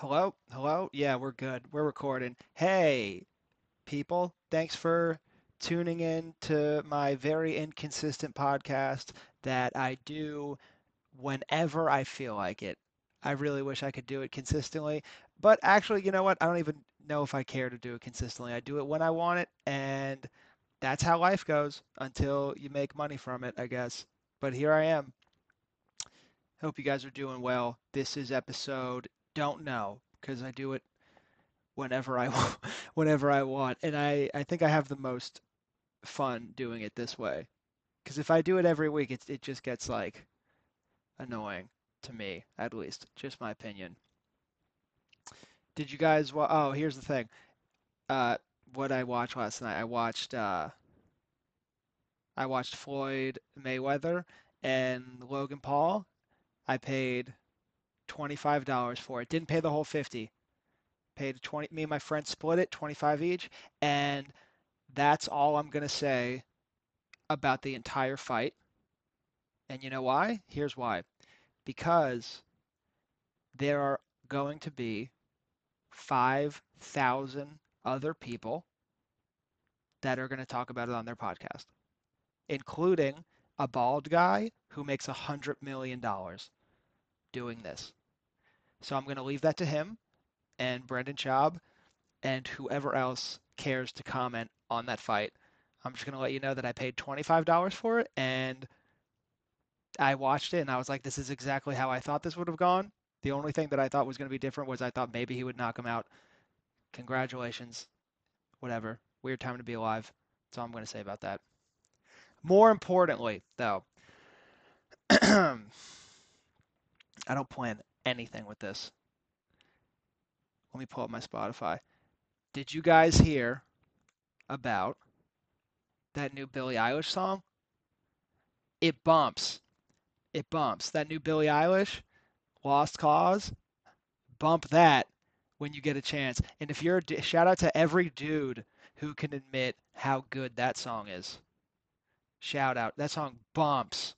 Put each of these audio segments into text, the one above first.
Hello? Hello? Yeah, we're good. We're recording. Hey, people. Thanks for tuning in to my very inconsistent podcast that I do whenever I feel like it. I really wish I could do it consistently, but actually, you know what? I don't even know if I care to do it consistently. I do it when I want it, and that's how life goes until you make money from it, I guess. But here I am. Hope you guys are doing well. This is episode don't know because I do it whenever I whenever I want, and I I think I have the most fun doing it this way. Because if I do it every week, it it just gets like annoying to me, at least. Just my opinion. Did you guys wa- Oh, here's the thing. Uh, what I watched last night, I watched uh I watched Floyd Mayweather and Logan Paul. I paid $25 for it. Didn't pay the whole 50. Paid 20, me and my friend split it, 25 each, and that's all I'm going to say about the entire fight. And you know why? Here's why. Because there are going to be 5,000 other people that are going to talk about it on their podcast, including a bald guy who makes a $100 million doing this. So I'm going to leave that to him and Brendan Schaub and whoever else cares to comment on that fight. I'm just going to let you know that I paid $25 for it and I watched it and I was like, this is exactly how I thought this would have gone. The only thing that I thought was going to be different was I thought maybe he would knock him out. Congratulations. Whatever. Weird time to be alive. That's all I'm going to say about that. More importantly, though, I don't plan anything with this. Let me pull up my Spotify. Did you guys hear about that new Billie Eilish song? It bumps. It bumps. That new Billie Eilish, Lost Cause, bump that when you get a chance. And if you're a shout out to every dude who can admit how good that song is. Shout out. That song bumps.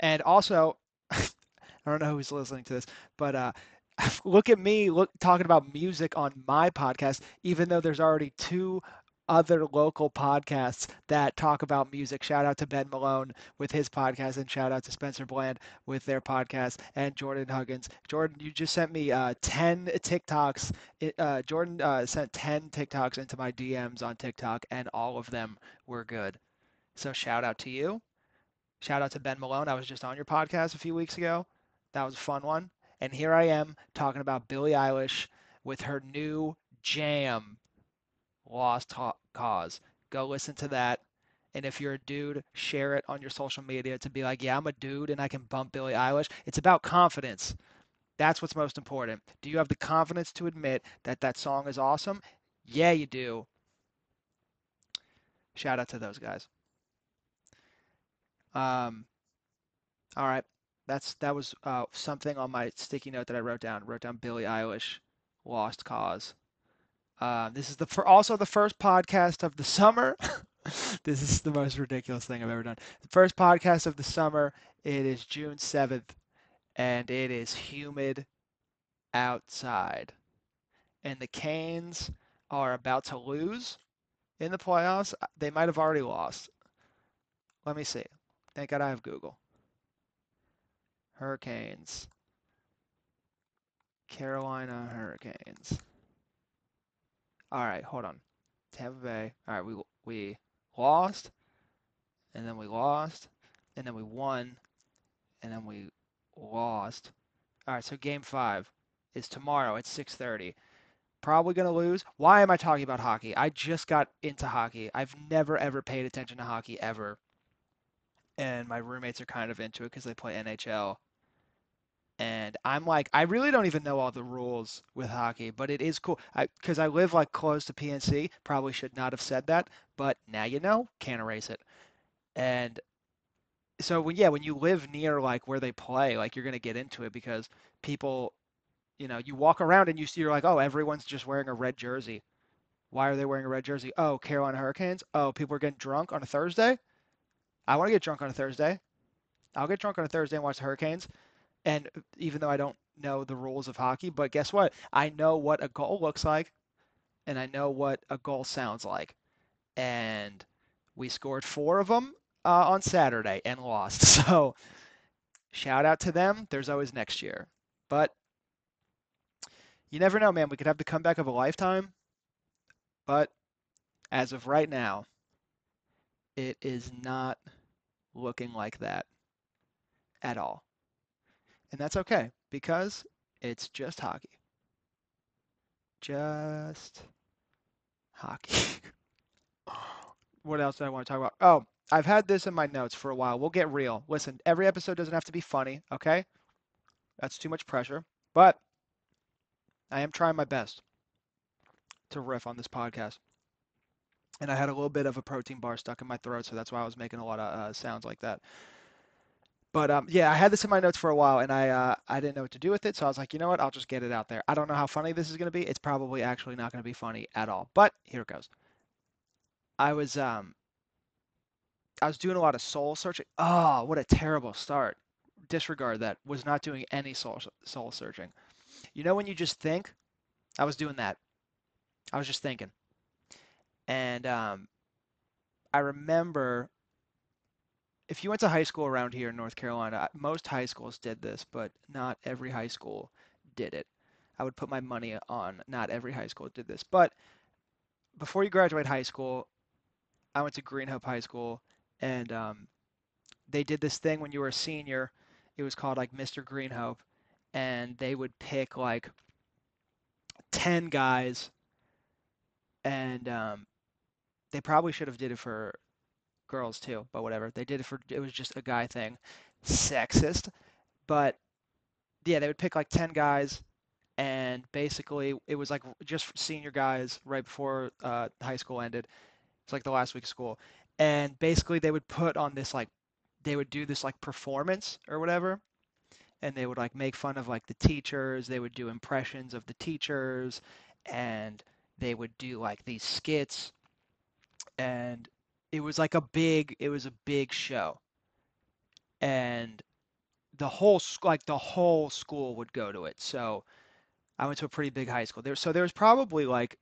And also, I don't know who's listening to this, but uh, look at me look talking about music on my podcast, even though there's already two other local podcasts that talk about music. Shout out to Ben Malone with his podcast, and shout out to Spencer Bland with their podcast, and Jordan Huggins. Jordan, you just sent me uh, 10 TikToks. Uh, Jordan uh, sent 10 TikToks into my DMs on TikTok, and all of them were good. So shout out to you. Shout out to Ben Malone. I was just on your podcast a few weeks ago. That was a fun one. And here I am talking about Billie Eilish with her new jam, Lost Cause. Go listen to that. And if you're a dude, share it on your social media to be like, yeah, I'm a dude and I can bump Billie Eilish. It's about confidence. That's what's most important. Do you have the confidence to admit that that song is awesome? Yeah, you do. Shout out to those guys. Um, all right, that's that was uh, something on my sticky note that I wrote down. wrote down Billie Eilish, Lost Cause. Uh, this is the for also the first podcast of the summer. this is the most ridiculous thing I've ever done. The first podcast of the summer. It is June seventh, and it is humid outside, and the Canes are about to lose in the playoffs. They might have already lost. Let me see. Thank God I have Google. Hurricanes. Carolina Hurricanes. All right, hold on. Tampa Bay. All right, we we lost, and then we lost, and then we won, and then we lost. All right, so game five is tomorrow at 6:30. Probably gonna lose. Why am I talking about hockey? I just got into hockey. I've never ever paid attention to hockey ever and my roommates are kind of into it because they play NHL. And I'm like, I really don't even know all the rules with hockey, but it is cool. I because I live like close to PNC. Probably should not have said that, but now you know. Can't erase it. And so when yeah, when you live near like where they play, like you're gonna get into it because people, you know, you walk around and you see you're like, oh, everyone's just wearing a red jersey. Why are they wearing a red jersey? Oh, Carolina Hurricanes. Oh, people are getting drunk on a Thursday. I want to get drunk on a Thursday. I'll get drunk on a Thursday and watch the Hurricanes. And even though I don't know the rules of hockey, but guess what? I know what a goal looks like and I know what a goal sounds like. And we scored four of them uh, on Saturday and lost. So shout out to them. There's always next year. But you never know, man. We could have the comeback of a lifetime. But as of right now, it is not looking like that at all. And that's okay because it's just hockey. Just hockey. what else do I want to talk about? Oh, I've had this in my notes for a while. We'll get real. Listen, every episode doesn't have to be funny, okay? That's too much pressure. But I am trying my best to riff on this podcast. And I had a little bit of a protein bar stuck in my throat, so that's why I was making a lot of uh, sounds like that. But um, yeah, I had this in my notes for a while, and I uh, I didn't know what to do with it, so I was like, you know what? I'll just get it out there. I don't know how funny this is going to be. It's probably actually not going to be funny at all. But here it goes. I was um I was doing a lot of soul searching. Oh, what a terrible start. Disregard that. Was not doing any soul soul searching. You know when you just think? I was doing that. I was just thinking. And um, I remember if you went to high school around here in North Carolina, most high schools did this, but not every high school did it. I would put my money on not every high school did this. But before you graduate high school, I went to Green Hope High School, and um, they did this thing when you were a senior. It was called like Mr. Green Hope, and they would pick like 10 guys, and um, they probably should have did it for girls too, but whatever. They did it for it was just a guy thing. Sexist. But yeah, they would pick like 10 guys and basically it was like just senior guys right before uh, high school ended. It's like the last week of school. And basically they would put on this like they would do this like performance or whatever and they would like make fun of like the teachers, they would do impressions of the teachers and they would do like these skits and it was like a big it was a big show. And the whole like the whole school would go to it. So i went to a pretty big high school. There so there was probably like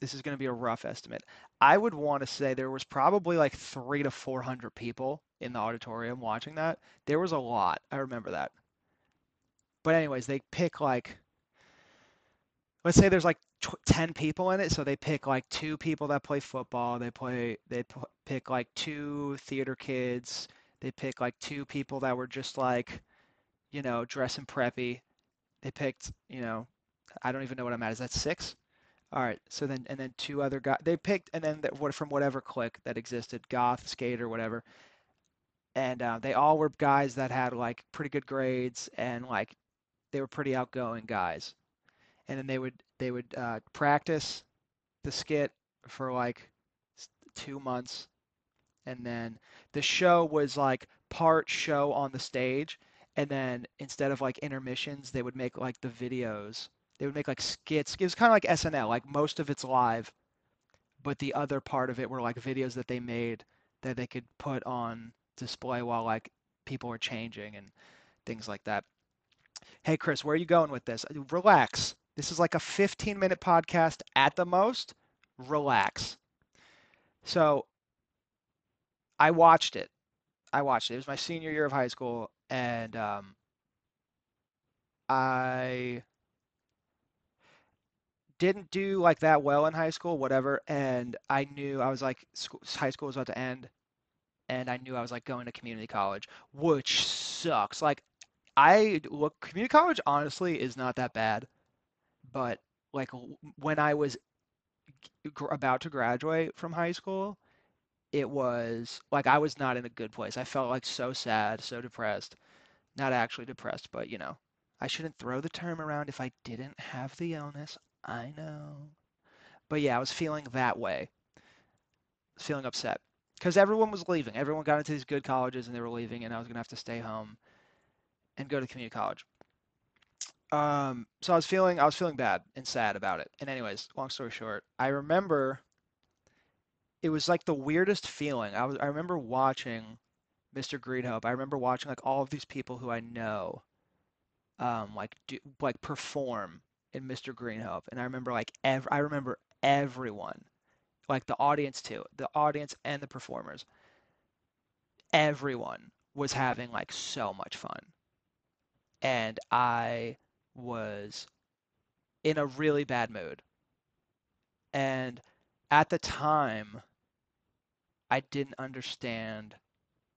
this is going to be a rough estimate. I would want to say there was probably like three to four hundred people in the auditorium watching that. There was a lot. I remember that. But anyways they pick like let's say there's like 10 people in it so they pick like two people that play football they play they pick like two theater kids they pick like two people that were just like you know dressing preppy. They picked you know i don't even know what i'm at is that six? All right so then and then two other guys they picked and then what from whatever clique that existed goth skater whatever. And uh, they all were guys that had like pretty good grades and like they were pretty outgoing guys. And then they would they would uh, practice the skit for like two months, and then the show was like part show on the stage, and then instead of like intermissions, they would make like the videos. They would make like skits. It was kind of like SNL, like most of it's live, but the other part of it were like videos that they made that they could put on display while like people were changing and things like that. Hey Chris, where are you going with this? Relax. This is like a 15 minute podcast at the most. Relax. So I watched it. I watched it. It was my senior year of high school, and um, I didn't do like that well in high school, whatever. And I knew I was like, school, high school was about to end, and I knew I was like going to community college, which sucks. Like, I look, community college honestly is not that bad but like when I was about to graduate from high school, it was like I was not in a good place. I felt like so sad, so depressed. Not actually depressed, but you know, I shouldn't throw the term around if I didn't have the illness. I know. But yeah, I was feeling that way. feeling upset because everyone was leaving. Everyone got into these good colleges and they were leaving, and I was going to have to stay home and go to community college. Um, so I was feeling I was feeling bad and sad about it. And anyways, long story short, I remember it was like the weirdest feeling. I was I remember watching Mr. Green Hope. I remember watching like all of these people who I know um, like do, like perform in Mr. Green Hope, and I remember like ev- I remember everyone, like the audience too, the audience and the performers, everyone was having like so much fun, and I was in a really bad mood, and at the time, I didn't understand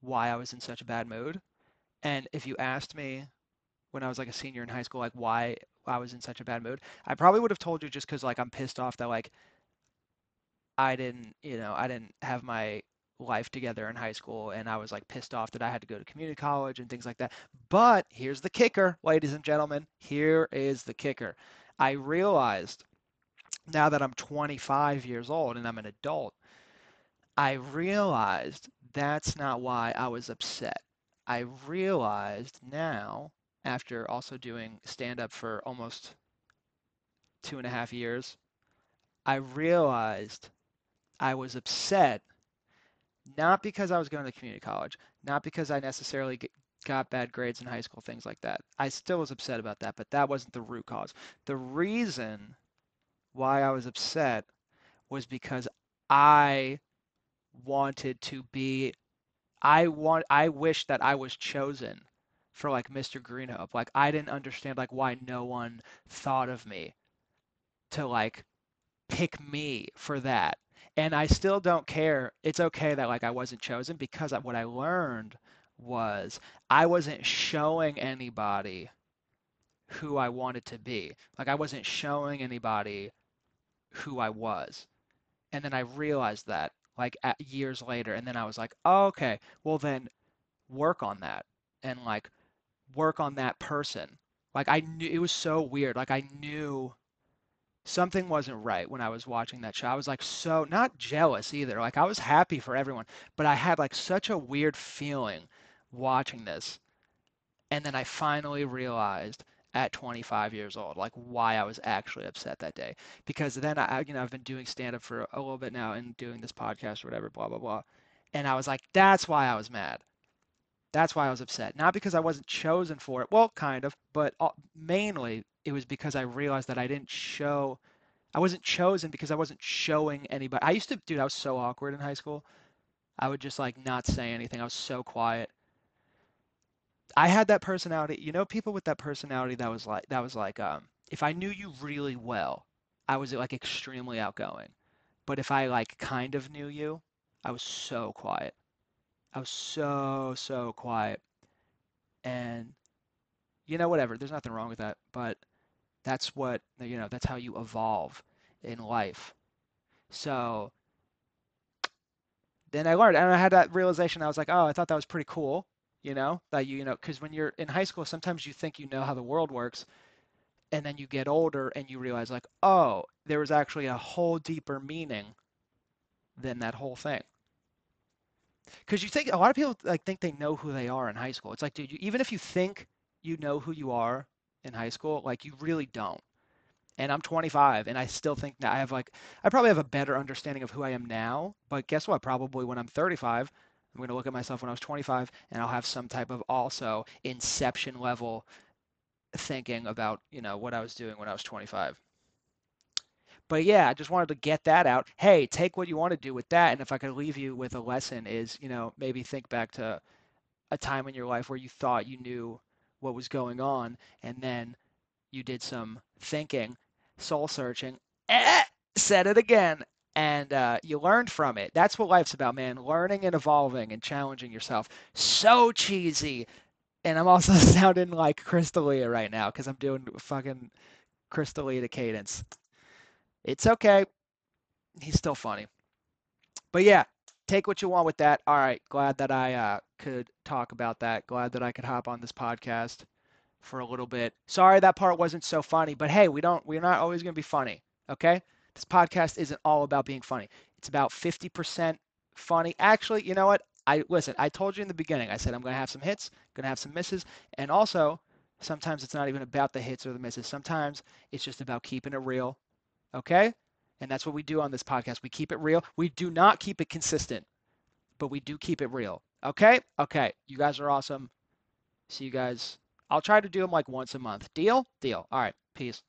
why I was in such a bad mood. And if you asked me when I was like a senior in high school, like why I was in such a bad mood, I probably would have told you just because like I'm pissed off that like I didn't, you know, I didn't have my life together in high school and I was like pissed off that I had to go to community college and things like that. But here's the kicker, ladies and gentlemen. Here is the kicker. I realized now that I'm 25 years old and I'm an adult, I realized that's not why I was upset. I realized now, after also doing stand up for almost two and a half years, I realized I was upset not because I was going to community college, not because I necessarily got bad grades in high school, things like that. I still was upset about that, but that wasn't the root cause. The reason why I was upset was because I wanted to be I want I wish that I was chosen for like Mr. Green Hope. Like I didn't understand like why no one thought of me to like pick me for that. And I still don't care. It's okay that like I wasn't chosen because what I learned was I wasn't showing anybody who I wanted to be. Like I wasn't showing anybody who I was. And then I realized that like years later and then I was like, oh, "Okay, well then work on that." And like work on that person. Like I knew it was so weird. Like I knew something wasn't right when I was watching that show. I was like so not jealous either. Like I was happy for everyone, but I had like such a weird feeling watching this. And then I finally realized at 25 years old, like why I was actually upset that day. Because then I, you know, I've been doing stand up for a little bit now and doing this podcast or whatever, blah, blah, blah. And I was like, that's why I was mad. That's why I was upset. Not because I wasn't chosen for it. Well, kind of, but mainly it was because I realized that I didn't show, I wasn't chosen because I wasn't showing anybody. I used to, dude, I was so awkward in high school. I would just like not say anything. I was so quiet. I had that personality. You know, people with that personality that was like that was like um if I knew you really well, I was like extremely outgoing. But if I like kind of knew you, I was so quiet. I was so so quiet. And you know whatever, there's nothing wrong with that, but that's what you know, that's how you evolve in life. So then I learned and I had that realization I was like, "Oh, I thought that was pretty cool." you know that you, you know because when you're in high school sometimes you think you know how the world works and then you get older and you realize like oh there was actually a whole deeper meaning than that whole thing because you think a lot of people like think they know who they are in high school. It's like dude you, even if you think you know who you are in high school like you really don't. And I'm 25 and I still think that I have like I probably have a better understanding of who I am now but guess what? Probably when I'm 35 I'm going to look at myself when I was 25 and I'll have some type of also inception level thinking about, you know, what I was doing when I was 25. But yeah, I just wanted to get that out. Hey, take what you want to do with that. And if I could leave you with a lesson is, you know, maybe think back to a time in your life where you thought you knew what was going on and then you did some thinking, soul searching, eh, said it again, and uh, you learned from it. That's what life's about, man. Learning and evolving and challenging yourself. So cheesy. And I'm also sounding like Chris D'Elia right now because I'm doing fucking Chris D'Elia cadence. It's okay. He's still funny. But yeah, take what you want with that. All right, glad that I uh, could talk about that. Glad that I could hop on this podcast for a little bit. Sorry that part wasn't so funny, but hey, we don't we're not always going to be funny, okay? This podcast isn't all about being funny. It's about 50% funny. Actually, you know what? I listen, I told you in the beginning. I said I'm going to have some hits, going to have some misses, and also sometimes it's not even about the hits or the misses. Sometimes it's just about keeping it real. Okay? And that's what we do on this podcast. We keep it real. We do not keep it consistent, but we do keep it real. Okay? Okay. You guys are awesome. See you guys I'll try to do them like once a month. Deal? Deal. All right. Peace.